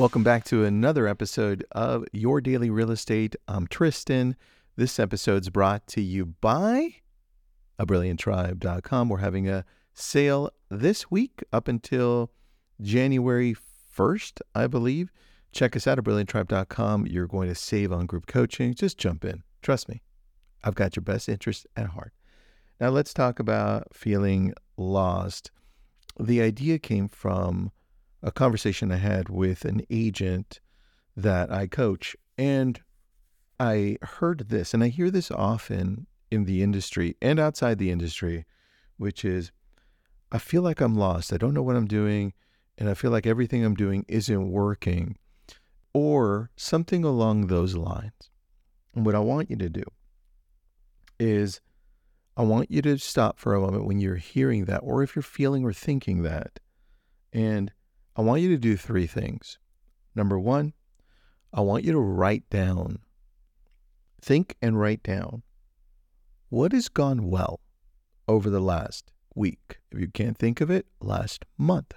Welcome back to another episode of Your Daily Real Estate. I'm Tristan. This episode's brought to you by abrillianttribe.com. We're having a sale this week up until January 1st, I believe. Check us out at brillianttribe.com. You're going to save on group coaching. Just jump in. Trust me, I've got your best interest at heart. Now, let's talk about feeling lost. The idea came from a conversation I had with an agent that I coach, and I heard this, and I hear this often in the industry and outside the industry, which is I feel like I'm lost. I don't know what I'm doing, and I feel like everything I'm doing isn't working, or something along those lines. And what I want you to do is I want you to stop for a moment when you're hearing that, or if you're feeling or thinking that, and I want you to do three things. Number one, I want you to write down, think and write down what has gone well over the last week. If you can't think of it, last month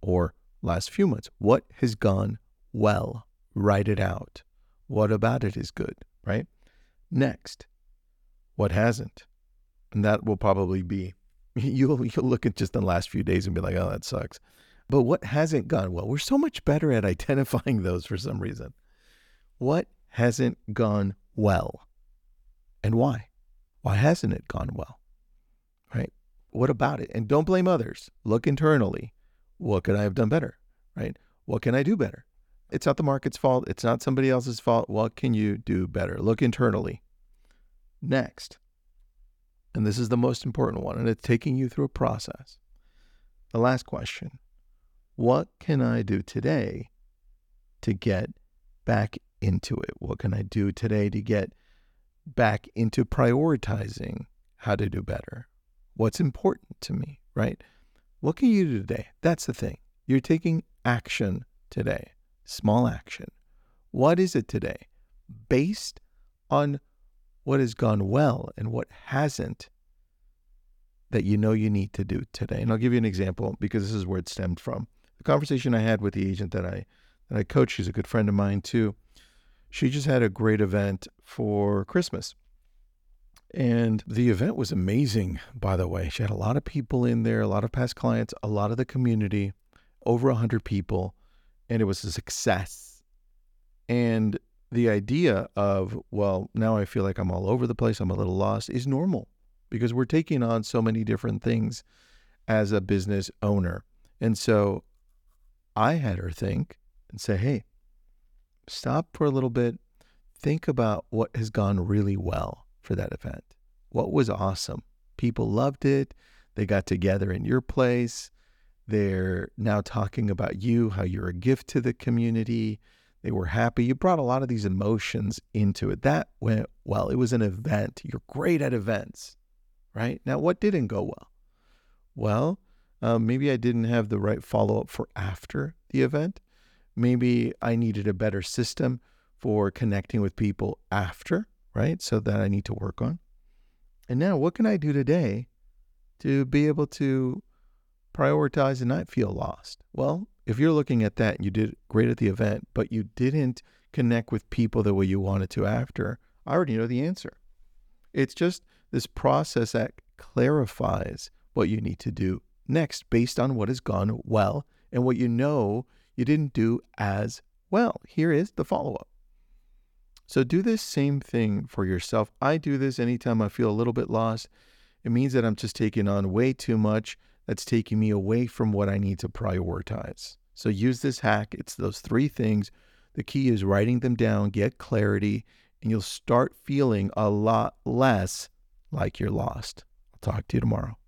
or last few months. What has gone well? Write it out. What about it is good, right? Next, what hasn't? And that will probably be, you'll, you'll look at just the last few days and be like, oh, that sucks. But what hasn't gone well? We're so much better at identifying those for some reason. What hasn't gone well? And why? Why hasn't it gone well? Right? What about it? And don't blame others. Look internally. What could I have done better? Right? What can I do better? It's not the market's fault. It's not somebody else's fault. What can you do better? Look internally. Next, and this is the most important one, and it's taking you through a process. The last question what can I do today to get back into it? What can I do today to get back into prioritizing how to do better? What's important to me, right? What can you do today? That's the thing. You're taking action today, small action. What is it today? Based on what has gone well and what hasn't that you know you need to do today. And I'll give you an example because this is where it stemmed from the conversation I had with the agent that I that I coach, she's a good friend of mine too. She just had a great event for Christmas. And the event was amazing, by the way. She had a lot of people in there, a lot of past clients, a lot of the community, over 100 people, and it was a success. And the idea of, well, now I feel like I'm all over the place, I'm a little lost, is normal because we're taking on so many different things as a business owner. And so I had her think and say, hey, stop for a little bit. Think about what has gone really well for that event. What was awesome? People loved it. They got together in your place. They're now talking about you, how you're a gift to the community. They were happy. You brought a lot of these emotions into it. That went well. It was an event. You're great at events, right? Now, what didn't go well? Well, uh, maybe I didn't have the right follow up for after the event. Maybe I needed a better system for connecting with people after, right? So that I need to work on. And now, what can I do today to be able to prioritize and not feel lost? Well, if you're looking at that and you did great at the event, but you didn't connect with people the way you wanted to after, I already know the answer. It's just this process that clarifies what you need to do next based on what has gone well and what you know you didn't do as well. Here is the follow up. So do this same thing for yourself. I do this anytime I feel a little bit lost. It means that I'm just taking on way too much that's taking me away from what I need to prioritize. So use this hack. It's those three things. The key is writing them down, get clarity, and you'll start feeling a lot less like you're lost. I'll talk to you tomorrow.